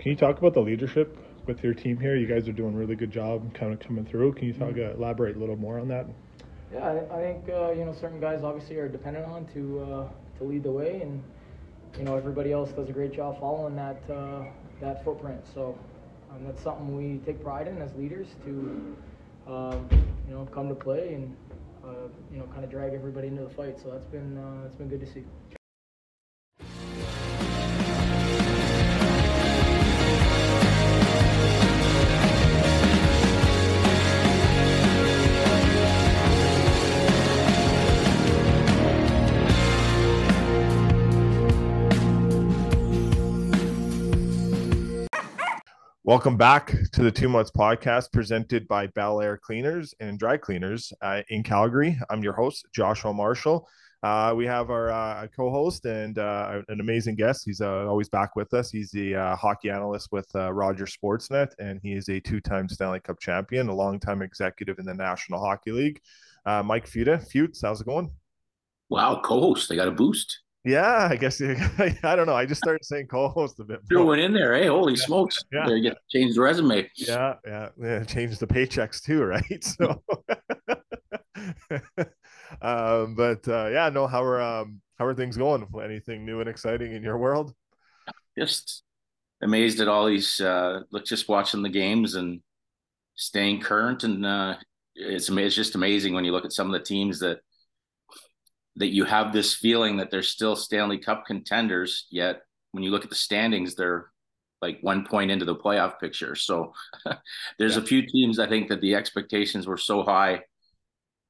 Can you talk about the leadership with your team here? You guys are doing a really good job kind of coming through. Can you talk, uh, elaborate a little more on that? Yeah, I, I think uh, you know certain guys obviously are dependent on to uh, to lead the way, and you know everybody else does a great job following that uh, that footprint. So um, that's something we take pride in as leaders to um, you know come to play and uh, you know kind of drag everybody into the fight. So that's been uh, that's been good to see. Welcome back to the Two Months Podcast presented by Bel Air Cleaners and Dry Cleaners uh, in Calgary. I'm your host, Joshua Marshall. Uh, we have our uh, co-host and uh, an amazing guest. He's uh, always back with us. He's the uh, hockey analyst with Rogers Sportsnet, and he is a two-time Stanley Cup champion, a long-time executive in the National Hockey League. Mike Futa, Futes, how's it going? Wow, co-host, I got a boost. Yeah, I guess I don't know. I just started saying co-host a bit. Threw it in there. Hey, holy yeah. smokes! Yeah, you get change the resume. Yeah, yeah, yeah. Change the paychecks too, right? So, um, but uh, yeah, no. How are um, how are things going? Anything new and exciting in your world? Just amazed at all these. Uh, look, just watching the games and staying current, and uh, it's it's just amazing when you look at some of the teams that that you have this feeling that they're still Stanley Cup contenders, yet when you look at the standings, they're like one point into the playoff picture. So there's yeah. a few teams I think that the expectations were so high,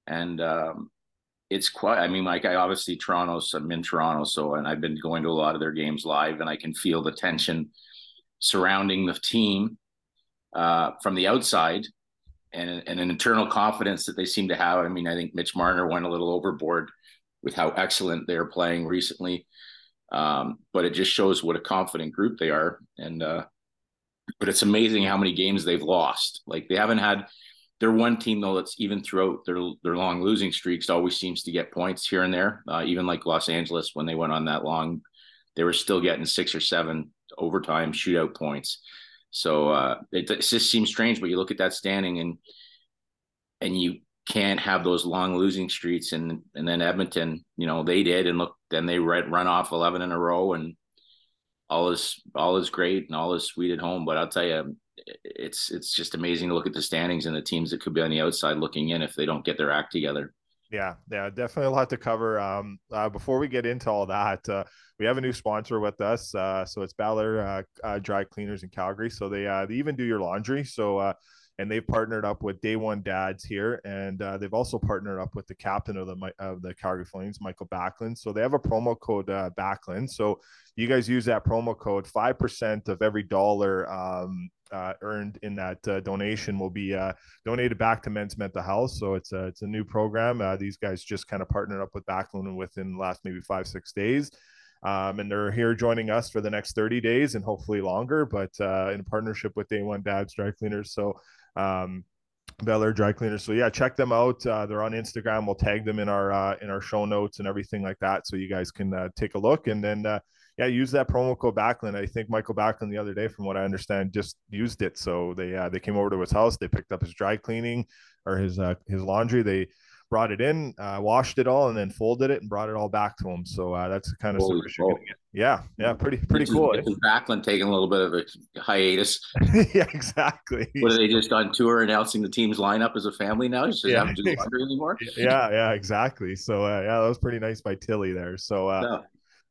and um, it's quite. I mean, like I obviously Toronto's. I'm in Toronto, so and I've been going to a lot of their games live, and I can feel the tension surrounding the team uh, from the outside. And, and an internal confidence that they seem to have. I mean, I think Mitch Marner went a little overboard with how excellent they're playing recently. Um, but it just shows what a confident group they are. And uh, but it's amazing how many games they've lost. Like they haven't had. They're one team though that's even throughout their their long losing streaks always seems to get points here and there. Uh, even like Los Angeles when they went on that long, they were still getting six or seven overtime shootout points. So uh, it, it just seems strange, but you look at that standing and and you can't have those long losing streaks and and then Edmonton, you know, they did and look then they run off 11 in a row and all is all is great and all is sweet at home, but I'll tell you it's it's just amazing to look at the standings and the teams that could be on the outside looking in if they don't get their act together. Yeah, yeah, definitely a lot to cover. Um, uh, before we get into all that, uh, we have a new sponsor with us. Uh, so it's Air uh, uh, Dry Cleaners in Calgary. So they uh, they even do your laundry. So uh, and they've partnered up with Day One Dads here, and uh, they've also partnered up with the captain of the of the Calgary Flames, Mikael Backlund. So they have a promo code uh, Backlund. So you guys use that promo code, five percent of every dollar um, uh, earned in that uh, donation will be uh, donated back to Men's Mental Health. So it's a it's a new program. Uh, these guys just kind of partnered up with Backlund within the last maybe five six days. Um, and they're here joining us for the next 30 days and hopefully longer, but uh, in partnership with Day One Dads Dry Cleaners. So um, Bel Air Dry Cleaners. So yeah, check them out. Uh, they're on Instagram. We'll tag them in our uh, in our show notes and everything like that, so you guys can uh, take a look. And then uh, yeah, use that promo code Backlund. I think Mikael Backlund the other day, from what I understand, just used it. So they uh, they came over to his house. They picked up his dry cleaning or his uh, his laundry. They brought it in, uh, washed it all, and then folded it and brought it all back to him. So uh, that's the kind of Holy service you're getting. Yeah, yeah, pretty pretty this cool. Is, eh? Backlund taking a little bit of a hiatus. yeah, exactly. What are they just on tour announcing the team's lineup as a family now? Just yeah. do laundry anymore. yeah, yeah, exactly. So uh, yeah, that was pretty nice by Tilly there. So. Uh.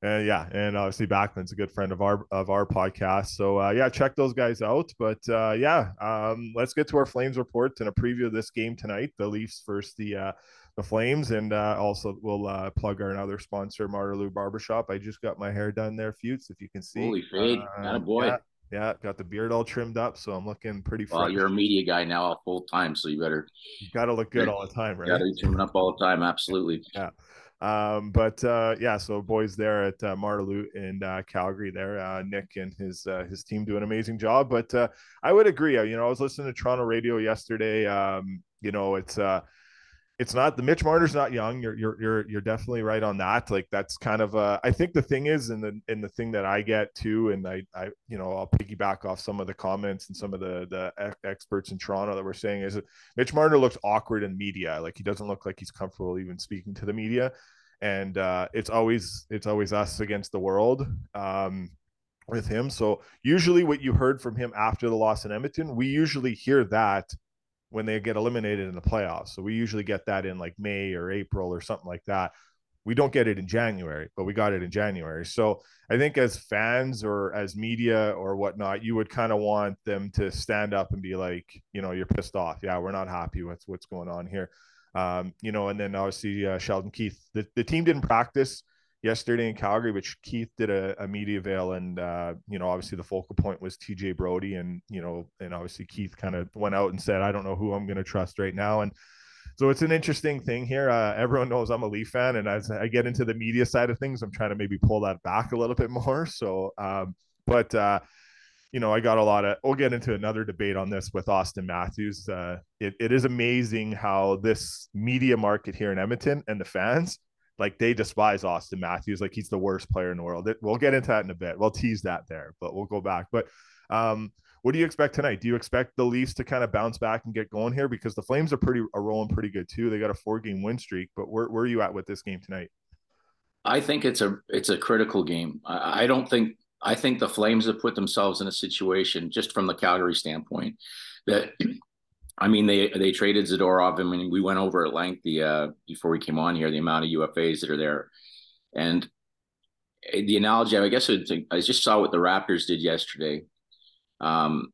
And yeah, and obviously Backlund's a good friend of our of our podcast. So uh, yeah, check those guys out. But uh, yeah, um, let's get to our Flames report and a preview of this game tonight. The Leafs versus the uh, the Flames, and uh, also we'll uh, plug our another sponsor, Marlou Barbershop. I just got my hair done there, Futes, if you can see. Holy fade, uh, boy. Yeah, yeah, got the beard all trimmed up, so I'm looking pretty. Well, you're a media guy now, full time, so you better. You got to look good all the time, right? Got to be trimming up all the time, absolutely. yeah. Um, but uh, yeah, so boys there at uh, Marlou in uh, Calgary, there, uh, Nick and his uh, his team do an amazing job. But uh, I would agree. Uh, you know, I was listening to Toronto radio yesterday. Um, you know, it's uh, it's not the Mitch Marner's not young. You're you're you're you're definitely right on that. Like that's kind of uh I think the thing is and the and the thing that I get too, and I I you know I'll piggyback off some of the comments and some of the the experts in Toronto that were saying is Mitch Marner looks awkward in media. Like he doesn't look like he's comfortable even speaking to the media. And uh it's always it's always us against the world. Um with him. So usually what you heard from him after the loss in Edmonton, we usually hear that when they get eliminated in the playoffs. So we usually get that in like May or April or something like that. We don't get it in January, but we got it in January. So I think as fans or as media or whatnot, you would kind of want them to stand up and be like, you know, you're pissed off. Yeah, we're not happy with what's going on here. Um, you know, and then obviously uh, Sheldon Keefe, the, the team didn't practice yesterday in Calgary, which Keefe did a, a media veil, and uh, you know, obviously the focal point was TJ Brodie, and you know, and obviously Keefe kind of went out and said, "I don't know who I'm going to trust right now," and so it's an interesting thing here. Uh, everyone knows I'm a Leaf fan, and as I get into the media side of things, I'm trying to maybe pull that back a little bit more. So, um, but uh, you know, I got a lot of. We'll get into another debate on this with Auston Matthews. Uh, it, it is amazing how this media market here in Edmonton and the fans like they despise Auston Matthews, like he's the worst player in the world. We'll get into that in a bit. We'll tease that there, but we'll go back. But um, what do you expect tonight? Do you expect the Leafs to kind of bounce back and get going here? Because the Flames are pretty are rolling pretty good too. They got a four game win streak. But where, where are you at with this game tonight? I think it's a it's a critical game. I, I don't think I think the Flames have put themselves in a situation just from the Calgary standpoint that I mean, they they traded Zadorov. I mean, we went over at length the uh, before we came on here the amount of UFAs that are there, and the analogy I guess I just saw what the Raptors did yesterday. Um,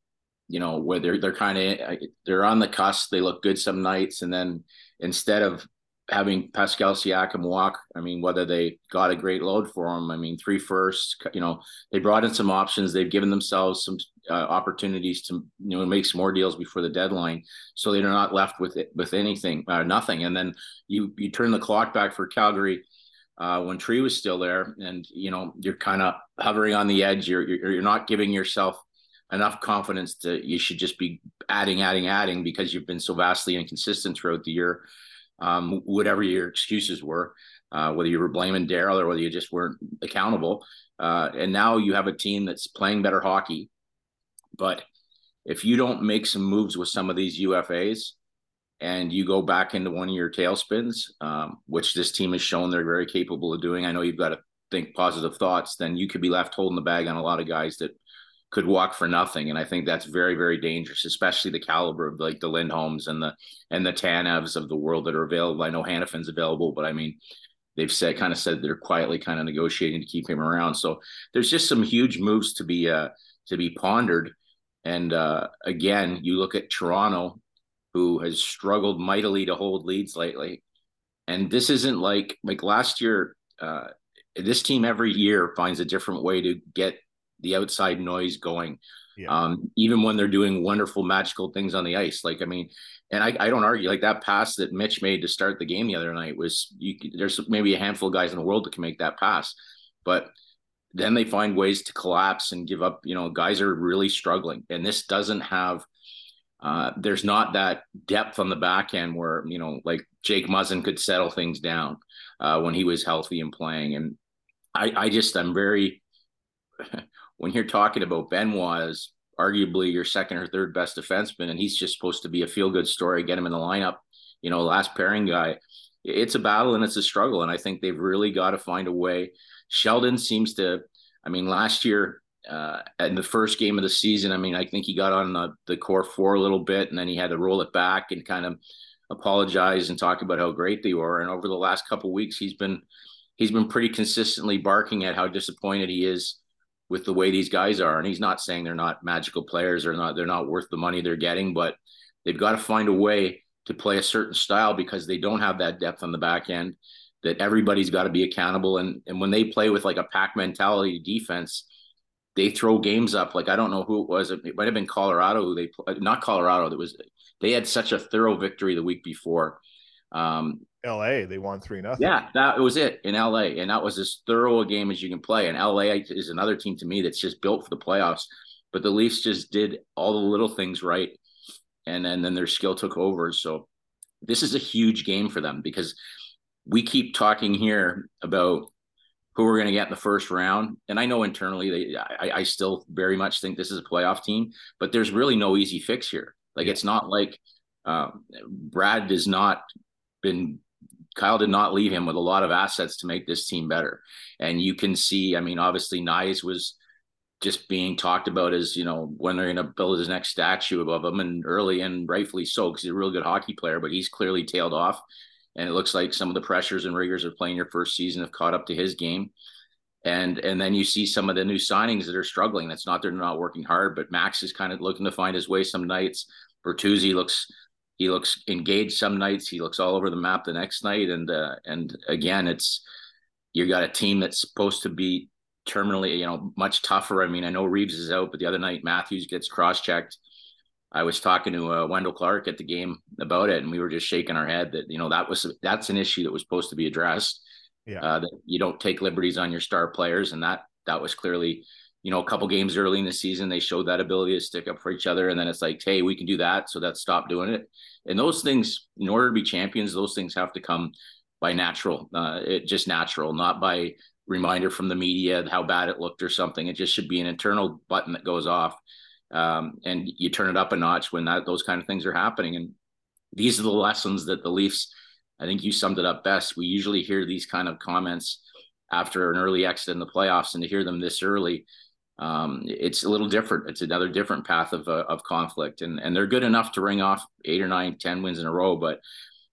you know, where they're they're kind of they're on the cusp. They look good some nights, and then instead of having Pascal Siakam walk, I mean, whether they got a great load for him, I mean, three firsts, you know, they brought in some options. They've given themselves some uh, opportunities to, you know, make some more deals before the deadline, so they're not left with it with anything, uh, nothing. And then you you turn the clock back for Calgary uh, when Tree was still there, and you know, you're kind of hovering on the edge. You're, you're you're not giving yourself enough confidence that you should just be adding, adding, adding because you've been so vastly inconsistent throughout the year um, whatever your excuses were, uh, whether you were blaming Darryl or whether you just weren't accountable. Uh, and now you have a team that's playing better hockey. But if you don't make some moves with some of these UFAs and you go back into one of your tailspins, um, which this team has shown they're very capable of doing, I know you've got to think positive thoughts, then you could be left holding the bag on a lot of guys that could walk for nothing. And I think that's very, very dangerous, especially the caliber of like the Lindholms and the and the Tanevs of the world that are available. I know Hanifin's available, but I mean, they've said kind of said they're quietly kind of negotiating to keep him around. So there's just some huge moves to be uh to be pondered. And uh again, you look at Toronto, who has struggled mightily to hold leads lately. And this isn't like like last year, uh this team every year finds a different way to get the outside noise going. Yeah. Um, even when they're doing wonderful, magical things on the ice. Like, I mean, and I, I don't argue like that pass that Mitch made to start the game the other night was you, there's maybe a handful of guys in the world that can make that pass, but then they find ways to collapse and give up. You know, guys are really struggling, and this doesn't have. Uh, there's not that depth on the back end where you know, like Jake Muzzin could settle things down uh, when he was healthy and playing, and I, I just I'm very when you're talking about Benoit as arguably your second or third best defenseman, and he's just supposed to be a feel good story, get him in the lineup, you know, last pairing guy. It's a battle and it's a struggle. And I think they've really got to find a way. Sheldon seems to, I mean, last year, uh, in the first game of the season, I mean, I think he got on the, the core four a little bit and then he had to roll it back and kind of apologize and talk about how great they were. And over the last couple weeks, he's been, he's been pretty consistently barking at how disappointed he is with the way these guys are. And he's not saying they're not magical players or not they're not worth the money they're getting, but they've got to find a way to play a certain style because they don't have that depth on the back end. That everybody's got to be accountable. And and when they play with like a pack mentality defense, they throw games up. Like I don't know who it was. It might have been Colorado who they not Colorado. That was they had such a thorough victory the week before. Um, LA, they won three nothing. Yeah, that was it in LA, and that was as thorough a game as you can play. And LA is another team to me that's just built for the playoffs. But the Leafs just did all the little things right, and then then their skill took over. So this is a huge game for them because we keep talking here about who we're going to get in the first round. And I know internally, they, I, I, still very much think this is a playoff team, but there's really no easy fix here. Like it's not like um, Brad has not been. Kyle did not leave him with a lot of assets to make this team better, and you can see. I mean, obviously, Knies was just being talked about as you know when they're going to build his next statue above him, and early and rightfully so because he's a real good hockey player, but he's clearly tailed off, and it looks like some of the pressures and rigors of playing your first season have caught up to his game. And and then you see some of the new signings that are struggling. That's not they're not working hard, but Max is kind of looking to find his way some nights. Bertuzzi looks he looks engaged some nights. He looks all over the map the next night, and uh, and again, it's you got a team that's supposed to be terminally, you know, much tougher. I mean, I know Reeves is out, but the other night Matthews gets cross checked. I was talking to uh, Wendel Clark at the game about it, and we were just shaking our head that you know that was that's an issue that was supposed to be addressed. Yeah, uh, that you don't take liberties on your star players, and that that was clearly, you know, a couple games early in the season they showed that ability to stick up for each other, and then it's like, hey, we can do that, so let's stop doing it. And those things, in order to be champions, those things have to come by natural, uh, it just natural, not by reminder from the media how bad it looked or something. It just should be an internal button that goes off, um, and you turn it up a notch when that those kind of things are happening. And these are the lessons that the Leafs. I think you summed it up best. We usually hear these kind of comments after an early exit in the playoffs, and to hear them this early, um, it's a little different. It's another different path of uh, of conflict, and and they're good enough to ring off eight or nine, ten wins in a row. But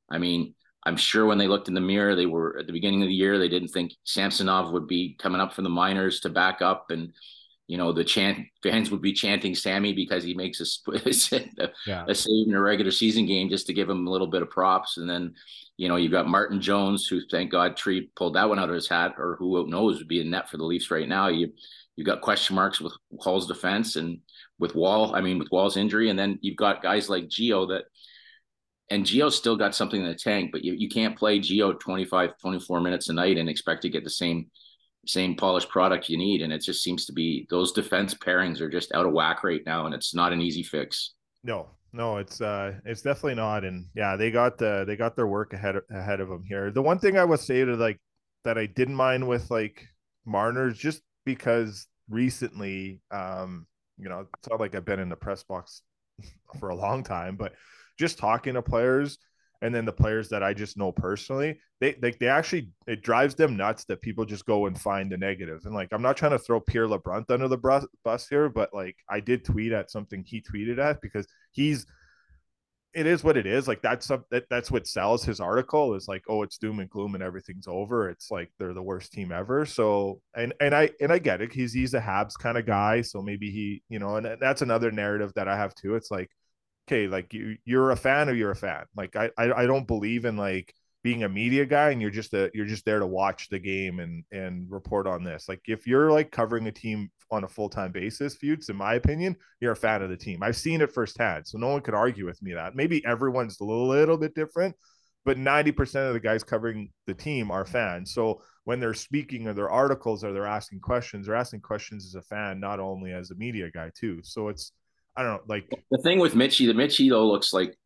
I mean, I'm sure when they looked in the mirror, they were at the beginning of the year, they didn't think Samsonov would be coming up from the minors to back up and you know the chant fans would be chanting Sammy because he makes a, yeah. a save in a regular season game just to give him a little bit of props. And then, you know, you've got Martin Jones, who thank God Tree pulled that one out of his hat, or who knows would be a net for the Leafs right now. You you've got question marks with Hall's defense and with Wall. I mean, with Woll's injury, and then you've got guys like Gio that and Gio's still got something in the tank, but you, you can't play Gio 25, 24 minutes a night and expect to get the same same polished product you need. And it just seems to be those defense pairings are just out of whack right now, and it's not an easy fix. No, no, it's uh it's definitely not. And yeah, they got the they got their work ahead ahead of them here. The one thing I would say to like that I didn't mind with like Marner's just because recently, um, you know, it's not like I've been in the press box for a long time, but just talking to players and then the players that I just know personally, they like they, they actually it drives them nuts that people just go and find the negatives. And like I'm not trying to throw Pierre LeBrun under the bus, here, but like I did tweet at something he tweeted at because he's it is what it is. Like that's that, that's what sells his article is like, oh, it's doom and gloom and everything's over. It's like they're the worst team ever. So and and I and I get it. He's he's a Habs kind of guy. So maybe he, you know, and that's another narrative that I have too. It's like okay, like you you're a fan or you're a fan. Like I I, I don't believe in like being a media guy and you're just a you're just there to watch the game and and report on this. Like if you're like covering a team on a full-time basis, Futes, in my opinion, you're a fan of the team. I've seen it firsthand. So no one could argue with me that. Maybe everyone's a little bit different, but 90% of the guys covering the team are fans. So when they're speaking or their articles or they're asking questions, they're asking questions as a fan, not only as a media guy too. So it's I don't know, like the thing with Mitchy, the Mitchy though looks like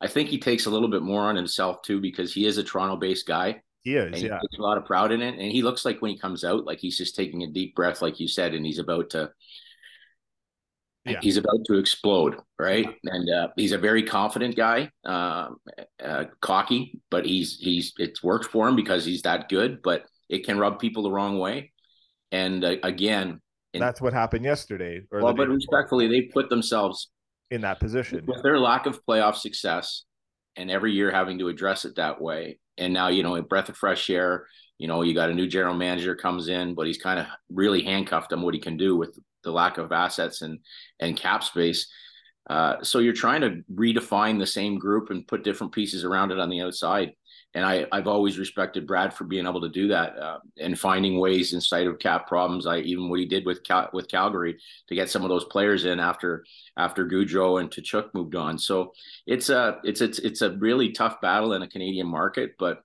I think he takes a little bit more on himself too because he is a Toronto-based guy. He is, he yeah. Takes a lot of proud in it, and he looks like when he comes out, like he's just taking a deep breath, like you said, and he's about to. Yeah. He's about to explode, right? Yeah. And uh, he's a very confident guy, uh, uh, cocky, but he's he's it's worked for him because he's that good. But it can rub people the wrong way. And uh, again, and that's what happened yesterday. well, but respectfully, they put themselves in that position with their lack of playoff success, and every year having to address it that way. And now, you know, a breath of fresh air. You know, you got a new general manager comes in, but he's kind of really handcuffed on what he can do with the lack of assets and and cap space. Uh, so you're trying to redefine the same group and put different pieces around it on the outside and I, I've always respected Brad for being able to do that uh, and finding ways in spite of cap problems. I even what he did with Cal- with Calgary to get some of those players in after after Gaudreau and Tkachuk moved on. So it's a it's it's it's a really tough battle in a Canadian market. But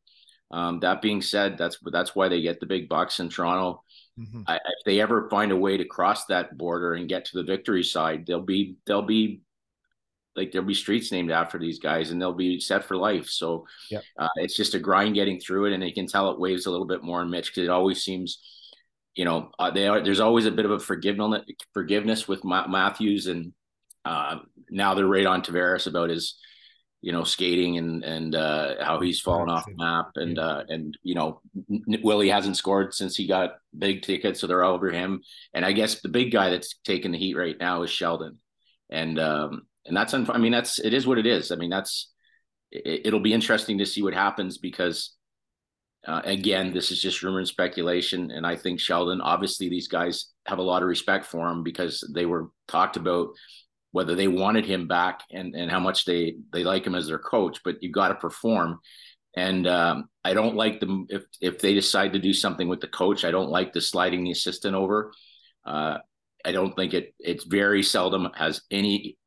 um, that being said, that's that's why they get the big bucks in Toronto. Mm-hmm. I, if they ever find a way to cross that border and get to the victory side, they'll be they'll be like there'll be streets named after these guys, and they'll be set for life. So yep. uh, it's just a grind getting through it, and you can tell it waves a little bit more in Mitch because it always seems, you know, uh, they are. There's always a bit of a forgiveness forgiveness with Ma- Matthews, and uh, now they're right on Tavares about his you know, skating and and uh, how he's fallen off the map, and uh, and you know, Willie hasn't scored since he got big tickets, so they're all over him. And I guess the big guy that's taking the heat right now is Sheldon, and um, and that's I mean that's it is what it is. I mean that's it, will be interesting to see what happens because. Uh, again, this is just rumor and speculation, and I think Sheldon. Obviously, these guys have a lot of respect for him because they were talked about whether they wanted him back and and how much they they like him as their coach. But you've got to perform. And um, I don't like them if if they decide to do something with the coach. I don't like the sliding the assistant over. Uh, I don't think it it's very seldom has any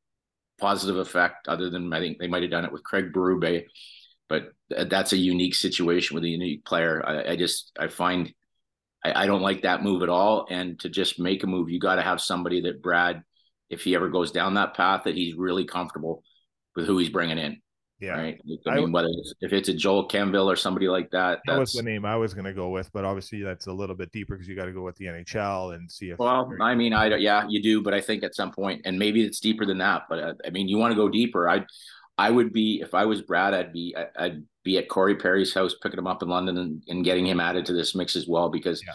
positive effect other than I think they might have done it with Craig Berube, but that's a unique situation with a unique player. I, I just I find I, I, don't like that move at all. And to just make a move, you got to have somebody that Brad if he ever goes down that path that he's really comfortable with who he's bringing in. Yeah. Right. I, mean, whether it's, if it's a Joel Quenneville or somebody like that, that was the name I was going to go with, but obviously that's a little bit deeper because you got to go with the NHL and see if. Well, I mean, I yeah, you do, but I think at some point, and maybe it's deeper than that. But uh, I mean, you want to go deeper. I, I would be if I was Brad, I'd be I'd be at Corey Perry's house, picking him up in London and, and getting him added to this mix as well because. Yeah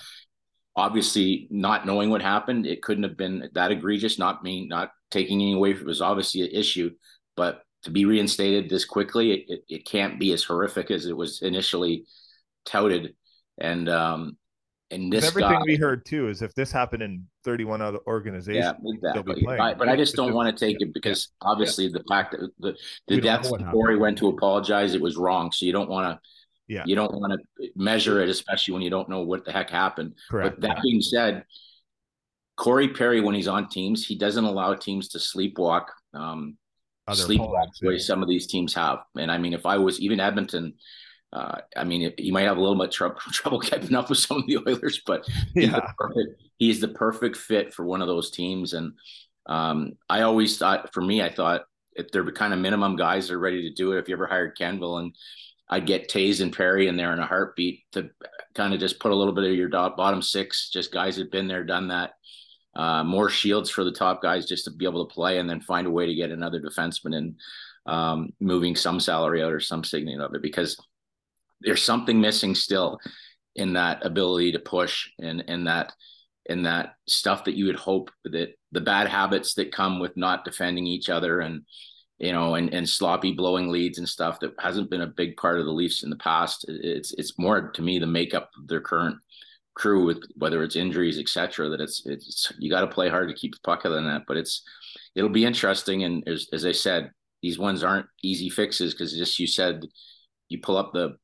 obviously not knowing what happened it couldn't have been that egregious not me not taking any away it was obviously an issue but to be reinstated this quickly it, it, it can't be as horrific as it was initially touted and um and this everything guy, we heard too is if this happened in 31 other organizations yeah exactly I, but i just don't want to take it because yeah. obviously yeah. the fact that the the death story went to apologize it was wrong so you don't want to yeah. You don't want to measure it, especially when you don't know what the heck happened. Correct. But that yeah. being said, Corey Perry, when he's on teams, he doesn't allow teams to sleepwalk, um, sleepwalk the way some of these teams have. And I mean, if I was even Edmonton, uh, I mean, he might have a little bit trouble trouble keeping up with some of the Oilers, but he's, yeah. the perfect, he's the perfect fit for one of those teams. And um, I always thought, for me, I thought if they're kind of minimum guys, they're ready to do it. If you ever hired Quenneville and I'd get Toews and Perry in there in a heartbeat to kind of just put a little bit of your bottom six, just guys that have been there, done that. Uh, more shields for the top guys just to be able to play and then find a way to get another defenseman and um, moving some salary out or some signing of it because there's something missing still in that ability to push and in that in that stuff that you would hope that the bad habits that come with not defending each other and you know, and, and sloppy blowing leads and stuff that hasn't been a big part of the Leafs in the past. It's it's more to me the makeup of their current crew with whether it's injuries, etc. That it's it's you got to play hard to keep the puck other than that. But it's it'll be interesting. And as as I said, these ones aren't easy fixes because just you said you pull up the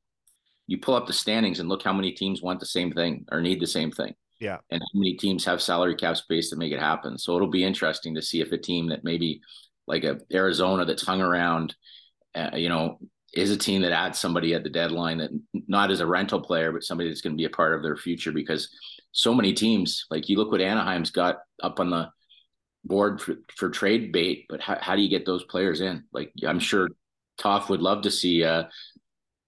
you pull up the standings and look how many teams want the same thing or need the same thing. Yeah. And how many teams have salary cap space to make it happen. So it'll be interesting to see if a team that maybe like a Arizona that's hung around, uh, you know, is a team that adds somebody at the deadline that not as a rental player, but somebody that's going to be a part of their future because so many teams, like you look what Anaheim's got up on the board for, for trade bait, but how, how do you get those players in? Like I'm sure Toff would love to see uh,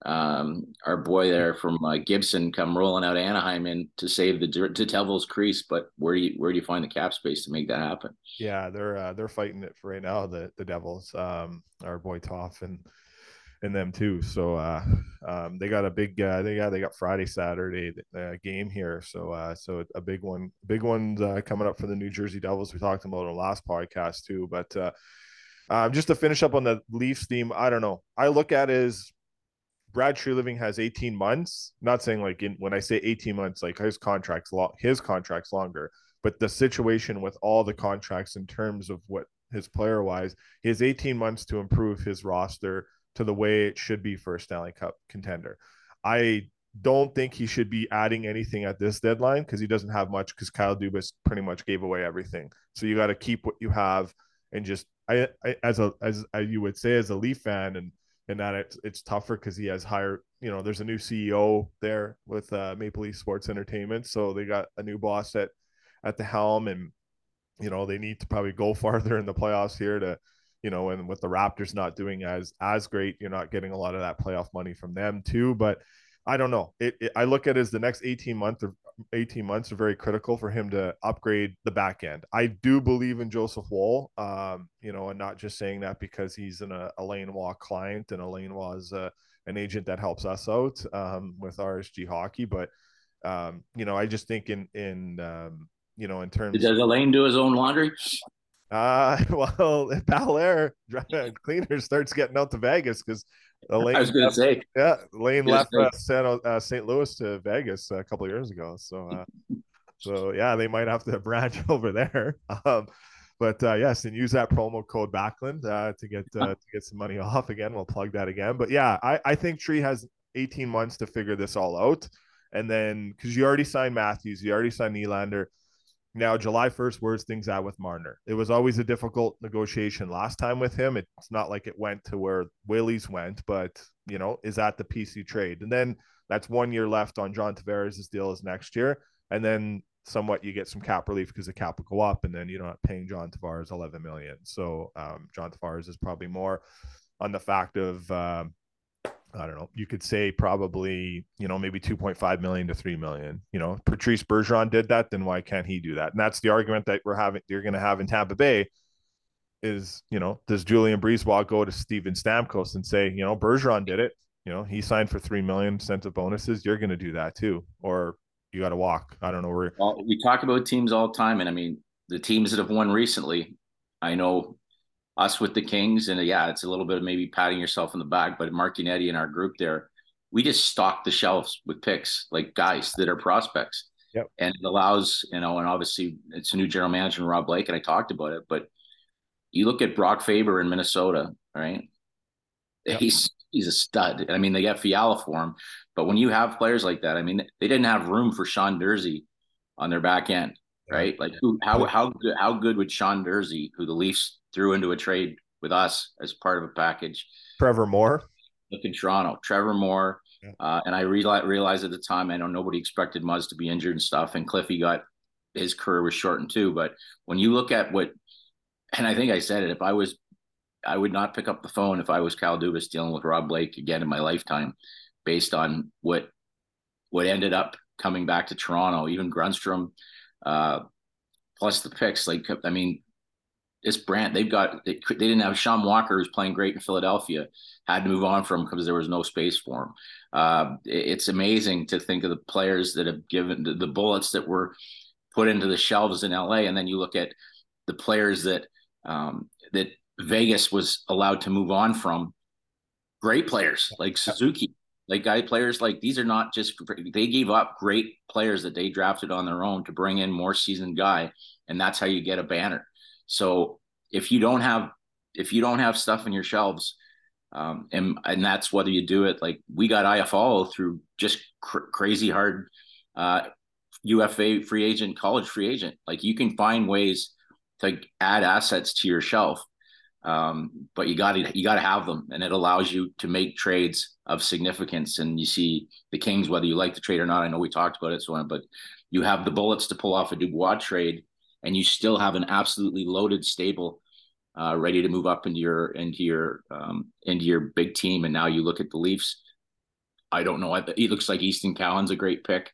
um, our boy there from uh, Gibson come rolling out Anaheim in to save the to Devil's crease. But where do you where do you find the cap space to make that happen? Yeah, they're uh, they're fighting it for right now. The the Devils, um, our boy Toff and and them too. So uh, um, they got a big uh, they got they got Friday Saturday uh, game here. So uh, so a big one big one uh, coming up for the New Jersey Devils. We talked about in the last podcast too, but. Uh, uh, just to finish up on the Leafs theme, I don't know. I look at it as Brad Treliving has 18 months. Not saying like in, when I say 18 months, like his contract's long, his contract's longer, but the situation with all the contracts in terms of what his player wise, he has 18 months to improve his roster to the way it should be for a Stanley Cup contender. I don't think he should be adding anything at this deadline because he doesn't have much because Kyle Dubas pretty much gave away everything. So you got to keep what you have and just I, I as a as you would say as a Leaf fan and and that it's it's tougher because he has higher you know there's a new ceo there with uh, maple leaf sports entertainment so they got a new boss at at the helm and you know they need to probably go farther in the playoffs here to you know, and with the Raptors not doing as as great, you're not getting a lot of that playoff money from them too. But I don't know. It, it I look at it as the next 18 months or 18 months are very critical for him to upgrade the back end. I do believe in Joseph Woll, um, you know, and not just saying that because he's an, a Lane Waugh client and Elaine Waugh is a, an agent that helps us out um, with RSG hockey. But, um, you know, I just think in, in, um, you know, in terms does Elaine do his own laundry? Uh, well, if Bel Air cleaner starts getting out to Vegas because Elaine I was going to say, yeah, Lane left uh, San, uh, St. Louis to Vegas a couple years ago. So, uh, so yeah, they might have to branch over there. Um, but uh, yes, and use that promo code Backlund uh, to get uh, to get some money off again. We'll plug that again. But yeah, I, I think Tree has 18 months to figure this all out, and then because you already signed Matthews, you already signed Nylander now, July 1st, where's things at with Marner? It was always a difficult negotiation last time with him. It's not like it went to where Willie's went, but, you know, is that the PC trade? And then that's one year left on John Tavares' deal is next year. And then somewhat you get some cap relief because the cap will go up and then you're not paying John Tavares 11 million. So um, John Tavares is probably more on the fact of, um, I don't know. You could say probably, you know, maybe 2.5 million to 3 million. You know, Patrice Bergeron did that, then why can't he do that? And that's the argument that we're having, you're going to have in Tampa Bay is, you know, does Julien BriseBois go to Steven Stamkos and say, you know, Bergeron did it. You know, he signed for 3 million cents of bonuses. You're going to do that too. Or you got to walk. I don't know where. Well, we talk about teams all the time. And I mean, the teams that have won recently, I know us with the Kings, and yeah, it's a little bit of maybe patting yourself in the back. But Martinetti and our group there, we just stock the shelves with picks, like guys that are prospects. Yep. And it allows, you know, and obviously it's a new general manager, Rob Blake, and I talked about it. But you look at Brock Faber in Minnesota, right? Yep. He's he's a stud. I mean, they got Fiala for him, but when you have players like that, I mean, they didn't have room for Sean Durzi on their back end, right? Like, who, how how good how good would Sean Durzi, who the Leafs threw into a trade with us as part of a package. Trevor Moore. Look in Toronto, Trevor Moore. Yeah. Uh, and I realized, realized at the time, I know nobody expected Muzz to be injured and stuff. And Cliffy got his career was shortened too. But when you look at what, and I think I said it, if I was, I would not pick up the phone if I was Cal Dubas dealing with Rob Blake again in my lifetime, based on what, what ended up coming back to Toronto, even Grundstrom, uh, plus the picks. Like, I mean, this brand they've got they, they didn't have Sean Walker who's playing great in Philadelphia had to move on from because there was no space for him. Uh, it, it's amazing to think of the players that have given the, the, bullets that were put into the shelves in LA, and then you look at the players that um, that Vegas was allowed to move on from. Great players like Suzuki, like guy players like these are not just they gave up great players that they drafted on their own to bring in more seasoned guy, and that's how you get a banner. So if you don't have if you don't have stuff in your shelves, um, and and that's whether you do it like we got IFL through just cr- crazy hard uh, UFA free agent, college free agent. Like you can find ways to add assets to your shelf, um, but you got to you got to have them, and it allows you to make trades of significance. And you see the Kings, whether you like the trade or not. I know we talked about it, so on, but you have the bullets to pull off a Dubois trade and you still have an absolutely loaded stable uh, ready to move up into your into your um, into your big team. And now you look at the Leafs. I don't know. It looks like Easton Cowan's a great pick.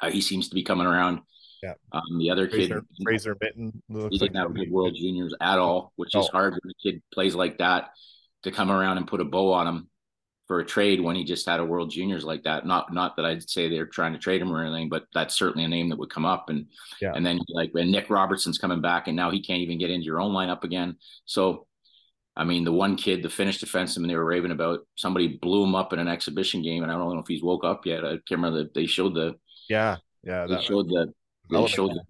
Uh, he seems to be coming around. Yeah. Um, the other Fraser, kid, Fraser Minten, he didn't like have good World Juniors at all, which oh. is hard when a kid plays like that to come around and put a bow on him for a trade when he just had a World Juniors like that. Not not that I'd say they're trying to trade him or anything, but that's certainly a name that would come up. And yeah. and then like when Nick Robertson's coming back, and now he can't even get into your own lineup again. So, I mean, the one kid, the Finnish defenseman, they were raving about somebody blew him up in an exhibition game, and I don't know if he's woke up yet. I can't remember that they showed the yeah yeah they showed the they oh, showed the,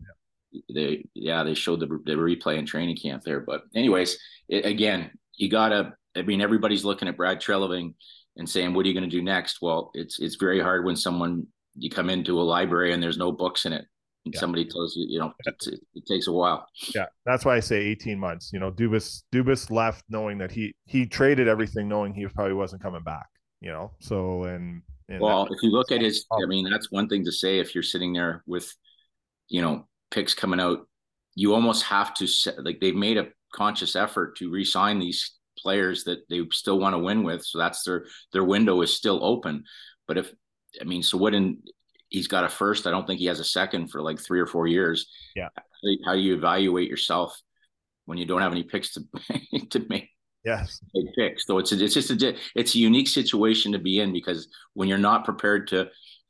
they yeah they showed the the replay in training camp there. But anyways, it, again, you gotta. I mean, everybody's looking at Brad Treliving and saying, "What are you going to do next?" Well, it's it's very hard when someone you come into a library and there's no books in it, and yeah. somebody tells you, you know, it, it, takes a while. Yeah, that's why I say 18 months. You know, Dubas Dubas left knowing that he he traded everything, knowing he probably wasn't coming back. You know, so and, and well, if you look at his, I mean, that's one thing to say if you're sitting there with, you know, picks coming out. You almost have to set like they've made a conscious effort to re-sign these players that they still want to win with. So that's their their window is still open. But if I mean, so what in he's got a first. I don't think he has a second for like three or four years. Yeah. How do you evaluate yourself when you don't have any picks to to make? Yes. Picks. So it's a, it's just a it's a unique situation to be in because when you're not prepared to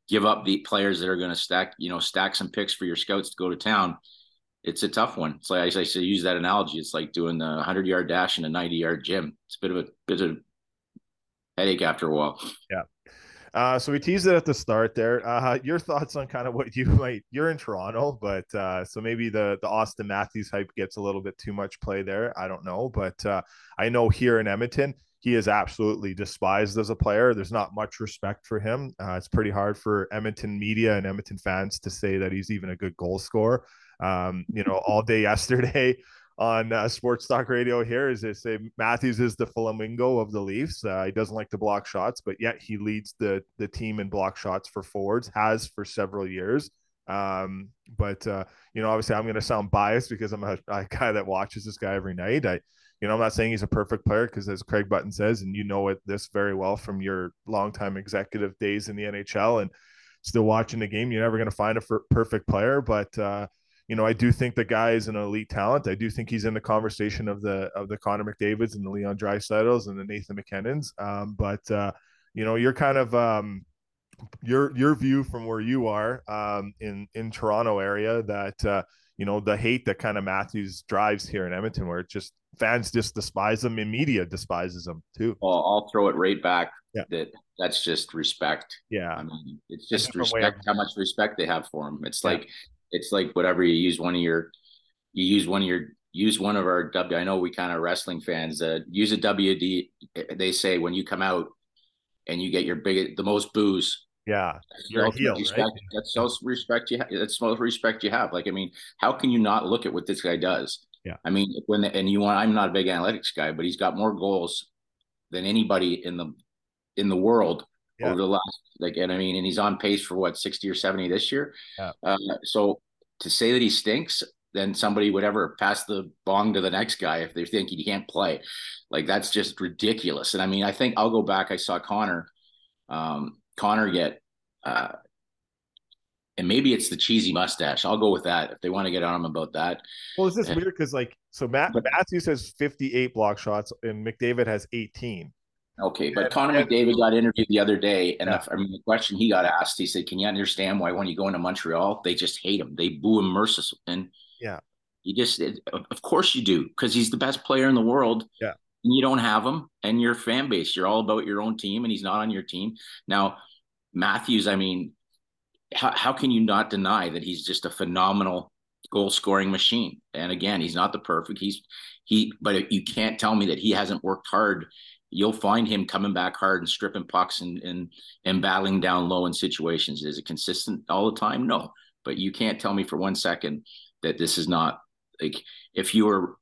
give up the players that are going to stack you know stack some picks for your scouts to go to town, it's a tough one. It's like I, say, use that analogy. It's like doing the hundred yard dash in a ninety yard gym. It's a bit of a bit of headache after a while. Yeah. Uh, so we teased it at the start there. Uh, your thoughts on kind of what you might you're in Toronto, but uh, so maybe the the Auston Matthews hype gets a little bit too much play there. I don't know, but uh, I know here in Edmonton he is absolutely despised as a player. There's not much respect for him. Uh, it's pretty hard for Edmonton media and Edmonton fans to say that he's even a good goal scorer. Um, you know, all day yesterday on uh, Sports Talk Radio here is they say Matthews is the flamingo of the Leafs. Uh, he doesn't like to block shots, but yet he leads the the team in block shots for forwards. Has for several years. Um, but uh, you know, obviously, I'm going to sound biased because I'm a, a, guy that watches this guy every night. I, you know, I'm not saying he's a perfect player because, as Craig Button says, and you know it this very well from your longtime executive days in the NHL and still watching the game, you're never going to find a f- perfect player, but uh, you know, I do think the guy is an elite talent. I do think he's in the conversation of the of the Connor McDavid's and the Leon Draisaitl's and the Nathan MacKinnons. Um, but uh, you know, you're kind of um, your your view from where you are um, in in Toronto area that uh, you know the hate that kind of Matthews drives here in Edmonton, where it just fans just despise him and media despises him too. Well, I'll throw it right back. Yeah. That that's just respect. Yeah. I mean, it's just respect. How much respect they have for him. It's yeah. like it's like whatever you use one of your you use one of your use one of our W. I know we kind of wrestling fans. Uh, use a WD. They say when you come out and you get your big the most booze. Yeah, you're a heel, respect, right? That's self respect you. have. that's self respect you have. Like I mean, how can you not look at what this guy does? Yeah. I mean, when the, and you want, I'm not a big analytics guy, but he's got more goals than anybody in the in the world yeah. over the last like and I mean and he's on pace for what 60 or 70 this year. Yeah. Uh, so to say that he stinks, then somebody would ever pass the bong to the next guy if they think he can't play. Like that's just ridiculous. And I mean, I think I'll go back. I saw Connor, um, Connor get, uh, and maybe it's the cheesy mustache. I'll go with that if they want to get on him about that. Well, it's just weird because like so Matt but, Matthews has 58 block shots and McDavid has 18. Okay, but Connor McDavid got interviewed the other day, and yeah. I mean the question he got asked, he said, "Can you understand why when you go into Montreal, they just hate him, they boo him mercilessly?" And yeah, you just, it, of course you do, because he's the best player in the world. Yeah, and you don't have him, and your fan base, you're all about your own team, and he's not on your team now. Matthews, I mean, how how can you not deny that he's just a phenomenal goal scoring machine? And again, he's not the perfect. He's he, but you can't tell me that he hasn't worked hard you'll find him coming back hard and stripping pucks and and and battling down low in situations. Is it consistent all the time? No, but you can't tell me for one second that this is not like if you were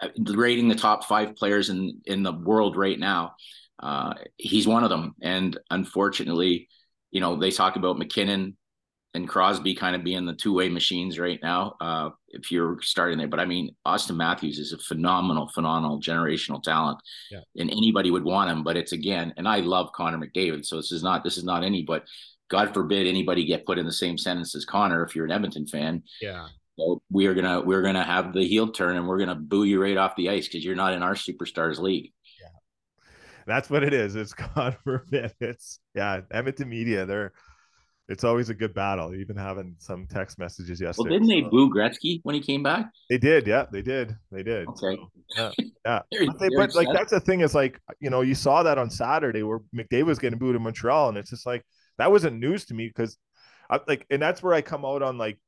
uh, rating the top five players in in the world right now, uh, he's one of them. And unfortunately, you know they talk about MacKinnon and Crosby kind of being the two way machines right now. Uh, if you're starting there, but I mean, Auston Matthews is a phenomenal, phenomenal generational talent, yeah. and anybody would want him. But it's again, and I love Connor McDavid, so this is not this is not any, but God forbid anybody get put in the same sentence as Connor if you're an Edmonton fan. Yeah. So we are gonna we're gonna have the heel turn and we're gonna boo you right off the ice because you're not in our superstars league. That's what it is. It's God forbid. It's yeah, Edmonton media. They're it's always a good battle. Even having some text messages yesterday. Well, didn't they so. boo Gretzky when he came back? They did. Yeah, they did. They did. Okay. So, yeah. yeah. but, they, but like that's the thing is like you know you saw that on Saturday where McDavid was getting booed in Montreal, and it's just like that wasn't news to me because I like, and that's where I come out on like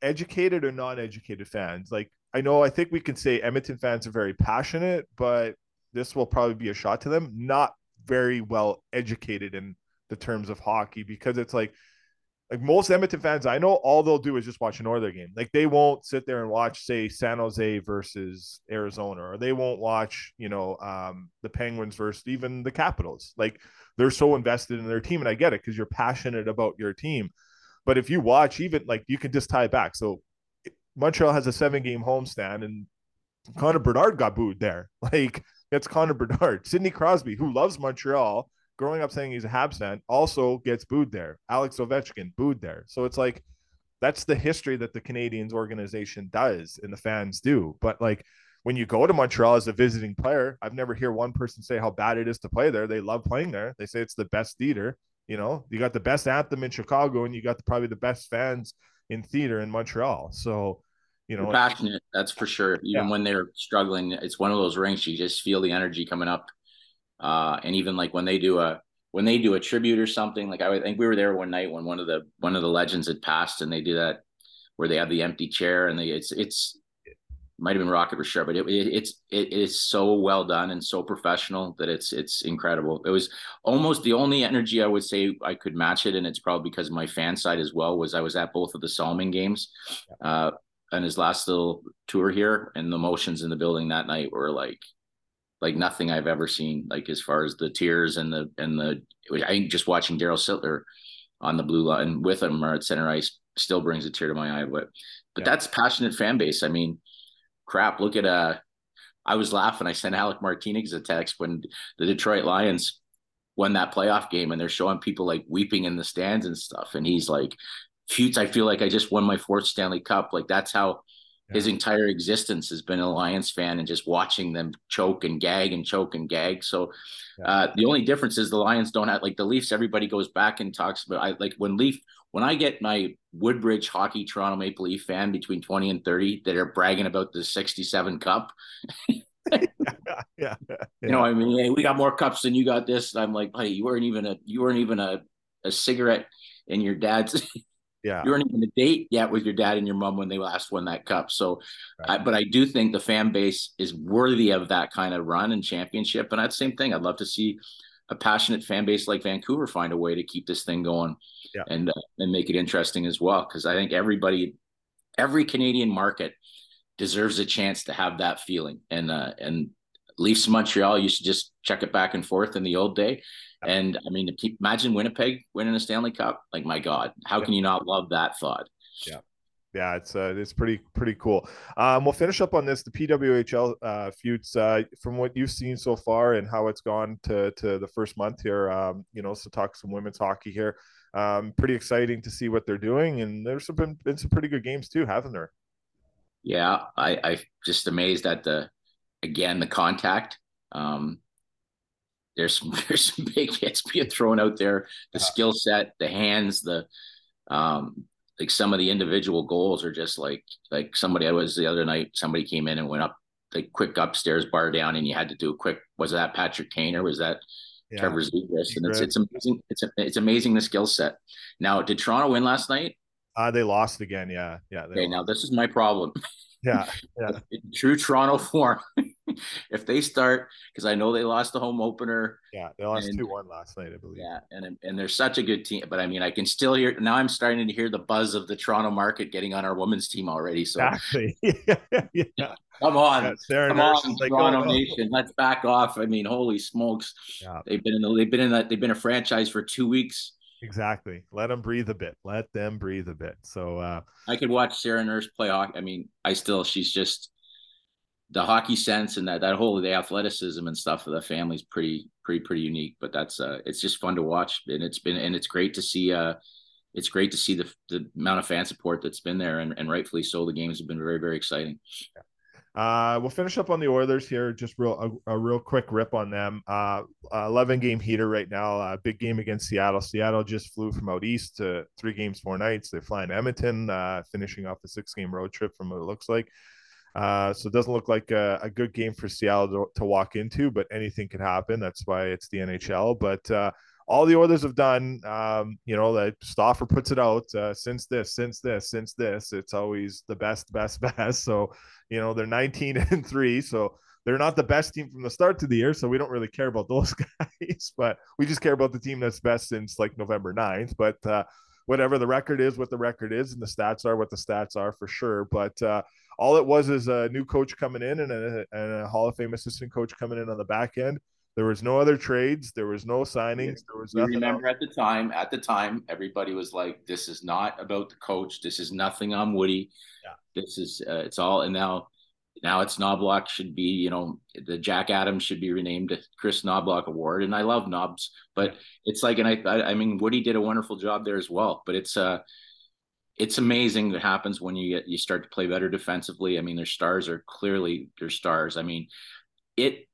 educated or non-educated fans. Like I know I think we can say Edmonton fans are very passionate, but this will probably be a shot to them. Not very well educated in the terms of hockey because it's like like most Edmonton fans I know all they'll do is just watch an Oilers game. Like they won't sit there and watch say San Jose versus Arizona or they won't watch, you know, um the Penguins versus even the Capitals. Like they're so invested in their team and I get it cuz you're passionate about your team. But if you watch even like you can just tie it back. So Montreal has a seven game homestand, and Connor Bedard got booed there. Like it's Connor Bedard. Sidney Crosby, who loves Montreal, growing up saying he's a Habs fan, also gets booed there. Alex Ovechkin booed there. So it's like that's the history that the Canadiens organization does and the fans do. But like when you go to Montreal as a visiting player, I've never hear one person say how bad it is to play there. They love playing there. They say it's the best theater. You know, you got the best anthem in Chicago, and you got the, probably the best fans in theater in Montreal. So, you know, passionate. That's for sure. Even Yeah. when they're struggling, it's one of those rings you just feel the energy coming up. Uh, and even like when they do a when they do a tribute or something, like I would think we were there one night when one of the one of the legends had passed, and they do that where they have the empty chair and they it's it's might have been Rocket for sure but it, it it's it is so well done and so professional that it's it's incredible. It was almost the only energy I would say I could match it, and it's probably because my fan side as well. Was I was at both of the Salming games, uh, and his last little tour here, and the emotions in the building that night were like like nothing I've ever seen. Like as far as the tears and the and the I think just watching Darryl Sittler on the blue line with him or at center ice still brings a tear to my eye. But but Yeah. that's passionate fan base. I mean, crap. Look at uh, I was laughing. I sent Alec Martinez a text when the Detroit Lions won that playoff game, and they're showing people like weeping in the stands and stuff, and he's like, "Futes, I feel like I just won my fourth Stanley Cup." Like that's how. His entire existence has been a Lions fan and just watching them choke and gag and choke and gag. So uh, the only difference is the Lions don't have like the Leafs. Everybody goes back and talks about. I like when Leaf when I get my Woodbridge hockey Toronto Maple Leaf fan between twenty and thirty that are bragging about the sixty seven cup. yeah, yeah, You know, I mean, hey, we got more cups than you got this. And I'm like, hey, you weren't even a you weren't even a a cigarette in your dad's. Yeah, you weren't even a date yet with your dad and your mom when they last won that cup. So, Right. I, but I do think the fan base is worthy of that kind of run and championship. And that's the same thing. I'd love to see a passionate fan base like Vancouver find a way to keep this thing going Yeah. and uh, and make it interesting as well. Because I think everybody, every Canadian market deserves a chance to have that feeling. And uh, and Leafs Montreal used to just check it back and forth in the old day. And I mean, imagine Winnipeg winning a Stanley Cup. Like, my God, how can you not love that thought? yeah, Yeah, it's uh, it's pretty pretty cool. Um, we'll finish up on this the PWHL uh, Futes uh, from what you've seen so far and how it's gone to to the first month here. Um, you know, so talk some women's hockey here. Um, pretty exciting to see what they're doing, and there's been been some pretty good games too, haven't there? Yeah, I, I just amazed at the again the contact. Um, there's some there's some big hits being thrown out there. The Yeah. skill set, the hands, the um, like some of the individual goals are just like like somebody I was the other night. Somebody came in and went up like quick upstairs bar down, and you had to do a quick. Was that Patrick Kane or was that Yeah, Trevor Zegras? And it's it's amazing. It's it's amazing the skill set. Now, did Toronto win last night? uh, they lost again. Yeah, yeah, Okay, lost. now this is my problem. yeah, yeah, in true Toronto form. if they start, because I know they lost the home opener, yeah. They lost two one last night, I believe. yeah, and and they're such a good team. But I mean, I can still hear now. I'm starting to hear the buzz of the Toronto market getting on our women's team already. So Exactly. yeah, yeah. come on, Yeah, Sarah come Nurse on, like, Toronto oh. Nation, let's back off. I mean, holy smokes, Yeah. they've been in the, they've been in that they've been a franchise for two weeks. Exactly. Let them breathe a bit. Let them breathe a bit. So uh I could watch Sarah Nurse play hockey. I mean, I still she's just the hockey sense and that that whole the athleticism and stuff of the family's pretty pretty pretty unique. But that's uh it's just fun to watch and it's been and it's great to see uh it's great to see the the amount of fan support that's been there and, and rightfully so. The games have been very very exciting. Uh, we'll finish up on the Oilers here. Just real a, a real quick rip on them. Uh, eleven game heater right now. Uh, big game against Seattle. Seattle just flew from out east to three games, four nights. They're flying to Edmonton, uh, finishing off a six game road trip from what it looks like. Uh, so it doesn't look like a, a good game for Seattle to, to walk into, but anything could happen. That's why it's the NHL. But uh, all the Oilers have done, um, you know, that Stoffer puts it out uh, since this, since this, since this. It's always the best, best, best. So you know, they're 19 and three, so they're not the best team from the start to the year. So we don't really care about those guys, but we just care about the team that's best since like November 9th. But uh, whatever the record is, what the record is, and the stats are what the stats are for sure. But uh, all it was is a new coach coming in and a, and a Hall of Fame assistant coach coming in on the back end. There was no other trades. There was no signings. There was You nothing. remember else. at the time, at the time, everybody was like, "This is not about the coach. This is nothing on Woody. Yeah. This is uh, it's all and now now it's Knoblauch should be you know the Jack Adams should be renamed Kris Knoblauch Award, and I love Knobs, but it's like and I I mean Woody did a wonderful job there as well, but it's uh it's amazing what happens when you get you start to play better defensively. I mean, their stars are clearly their stars. I mean, it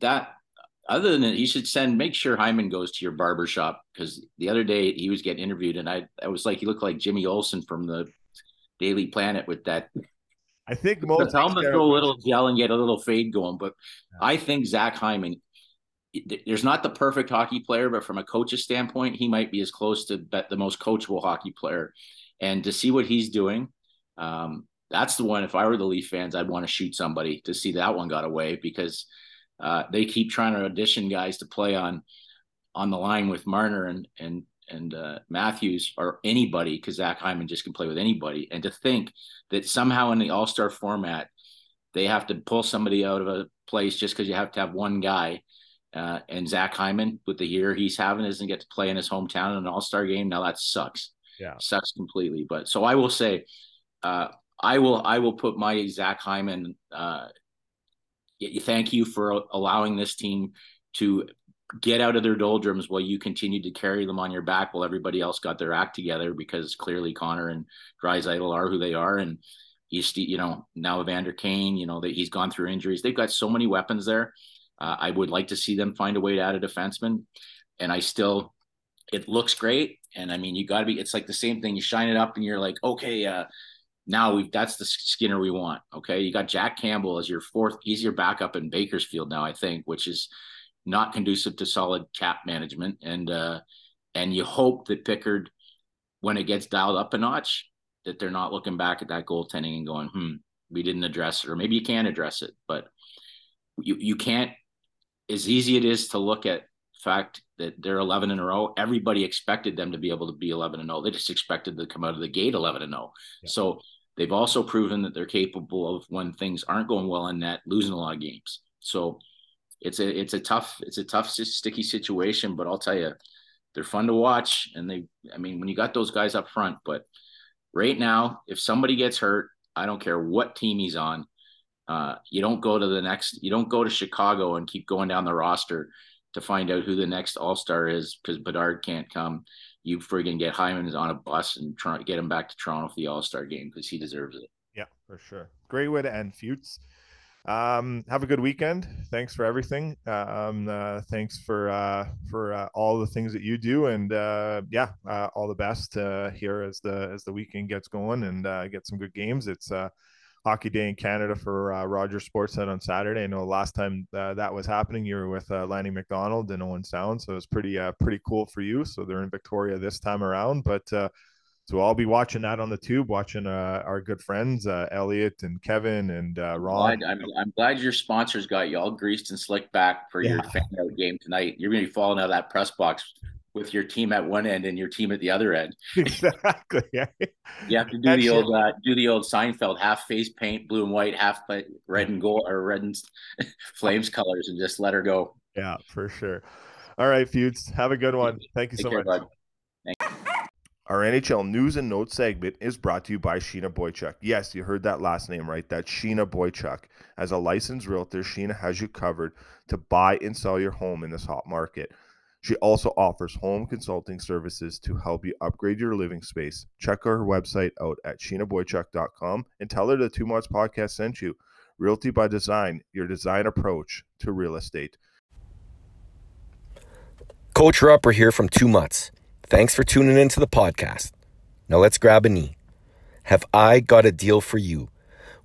that other than that, you should send make sure Hyman goes to your barber shop because the other day he was getting interviewed and I I was like he looked like Jimmy Olsen from the Daily Planet with that. I think most him to throw a little gel and get a little fade going. But yeah. I think Zach Hyman, there's not the perfect hockey player, but from a coach's standpoint, he might be as close to the most coachable hockey player. And to see what he's doing, um, that's the one. If I were the Leaf fans, I'd want to shoot somebody to see that one got away because uh, they keep trying to audition guys to play on on the line with Marner and and and uh, Matthews or anybody because Zach Hyman just can play with anybody. And to think that somehow in the All Star format they have to pull somebody out of a place just because you have to have one guy. Uh, and Zach Hyman, with the year he's having, doesn't get to play in his hometown in an All Star game. Now that sucks. Yeah, sucks completely. But so I will say, uh, I will I will put my Zach Hyman. Uh, thank you for allowing this team to get out of their doldrums while you continued to carry them on your back while everybody else got their act together because clearly Connor and Draisaitl are who they are. And he's you know now Evander Kane you know that he's gone through injuries. They've got so many weapons there. Uh, I would like to see them find a way to add a defenseman. And I still it looks great. And I mean you got to be it's like the same thing. You shine it up and you're like okay uh now we that's the Skinner we want okay you got Jack Campbell as your fourth he's your backup in Bakersfield now I think which is not conducive to solid cap management. And uh, and you hope that Pickard, when it gets dialed up a notch, that they're not looking back at that goaltending and going, hmm, we didn't address it, or maybe you can address it, but you you can't. As easy it is to look at fact that they're 11 in a row. Everybody expected them to be able to be 11 and 0. They just expected to come out of the gate 11 and 0. Yeah. So they've also proven that they're capable of when things aren't going well in net, losing a lot of games. So it's a it's a tough it's a tough sticky situation but i'll tell you they're fun to watch and they i mean when you got those guys up front but right now if somebody gets hurt i don't care what team he's on uh, you don't go to the next you don't go to chicago and keep going down the roster to find out who the next all-star is because bedard can't come you friggin get hyman on a bus and try get him back to toronto for the all-star game because he deserves it yeah for sure great way to end Futes um, have a good weekend. Thanks for everything. Um, uh, thanks for uh, for uh, all the things that you do, and uh, yeah, uh, all the best uh, here as the as the weekend gets going and get some good games. It's Hockey Day in Canada for uh, Rogers Sportsnet on Saturday. I know last time uh, that was happening, you were with uh, Lanny McDonald and Owen Sound, so it was pretty uh, pretty cool for you. So they're in Victoria this time around, but uh, so I'll be watching that on the tube, watching uh, our good friends uh, Elliotte and Kevin and uh, Ron. I'm, I'm, glad your sponsors got you all greased and slicked back for yeah. your fan out game tonight. You're going to be falling out of that press box with your team at one end and your team at the other end. exactly. Yeah. You have to do the old uh, do the old Seinfeld half face paint, blue and white, half red and gold or red and flames colors, and just let her go. Yeah, for sure. All right, Futes. Have a good one. Thank you Take so care, much. Our NHL news and notes segment is brought to you by Sheena Boychuk. Yes, you heard that last name right. That's Sheena Boychuk. As a licensed realtor, Sheena has you covered to buy and sell your home in this hot market. She also offers home consulting services to help you upgrade your living space. Check her website out at sheenaboychuk.com and tell her the Two Mutts podcast sent you. Realty by Design, your design approach to real estate. Coach Rupper here from Two Mutts. Thanks for tuning into the podcast. Now let's grab a knee. Have I got a deal for you?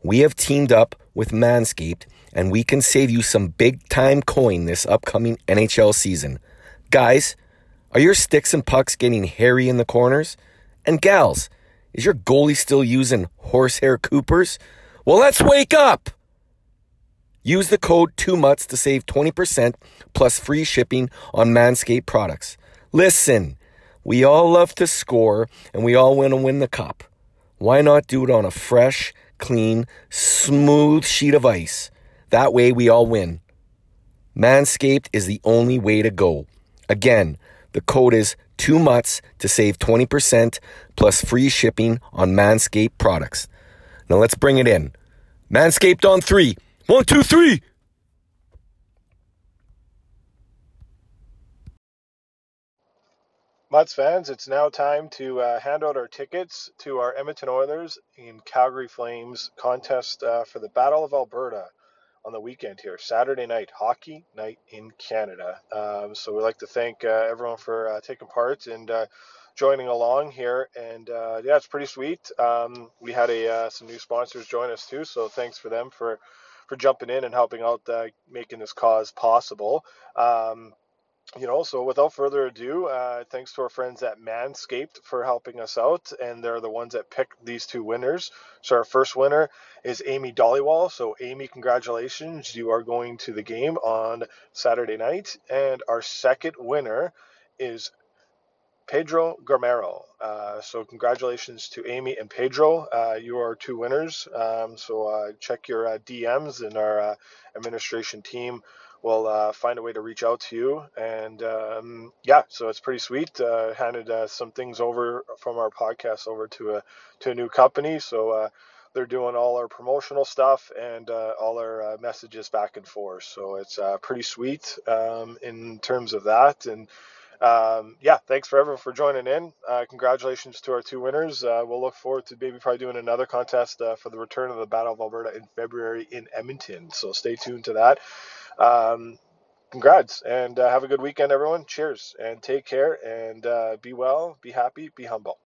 We have teamed up with Manscaped and we can save you some big time coin this upcoming NHL season. Guys, are your sticks and pucks getting hairy in the corners? And gals, is your goalie still using horsehair coopers? Well, let's wake up! Use the code 2MUTS to save 20% plus free shipping on Manscaped products. Listen, we all love to score and we all want to win the cup. Why not do it on a fresh, clean, smooth sheet of ice? That way we all win. Manscaped is the only way to go. Again, the code is 2MUTS to save 20% plus free shipping on Manscaped products. Now let's bring it in. Manscaped on three. One, two, three. Mutts fans, it's now time to uh, hand out our tickets to our Edmonton Oilers and Calgary Flames contest uh, for the Battle of Alberta on the weekend here, Saturday night, hockey night in Canada. Um, so we'd like to thank uh, everyone for uh, taking part and uh, joining along here. And uh, yeah, it's pretty sweet. Um, we had a some new sponsors join us too, so thanks for them for for jumping in and helping out making this cause possible. Um, you know, so without further ado, uh, thanks to our friends at Manscaped for helping us out, and they're the ones that picked these two winners. So our first winner is Amy Dollywall. So Amy, congratulations, you are going to the game on Saturday night, and our second winner is Pedro Garmero. Uh, so congratulations to Amy and Pedro. Uh, you are two winners. Um, so uh, check your uh, DMs, and our uh, administration team will uh, find a way to reach out to you. And um, yeah, so it's pretty sweet. Uh, handed uh, some things over from our podcast over to a to a new company. So uh, they're doing all our promotional stuff and uh, all our uh, messages back and forth. So it's pretty sweet um, in terms of that. And um, yeah, thanks for everyone for joining in. congratulations to our two winners. we'll look forward to maybe probably doing another contest for the return of the Battle of Alberta in February in Edmonton. So stay tuned to that um, congrats and uh, have a good weekend, everyone. Cheers and take care and uh, be well, be happy, be humble.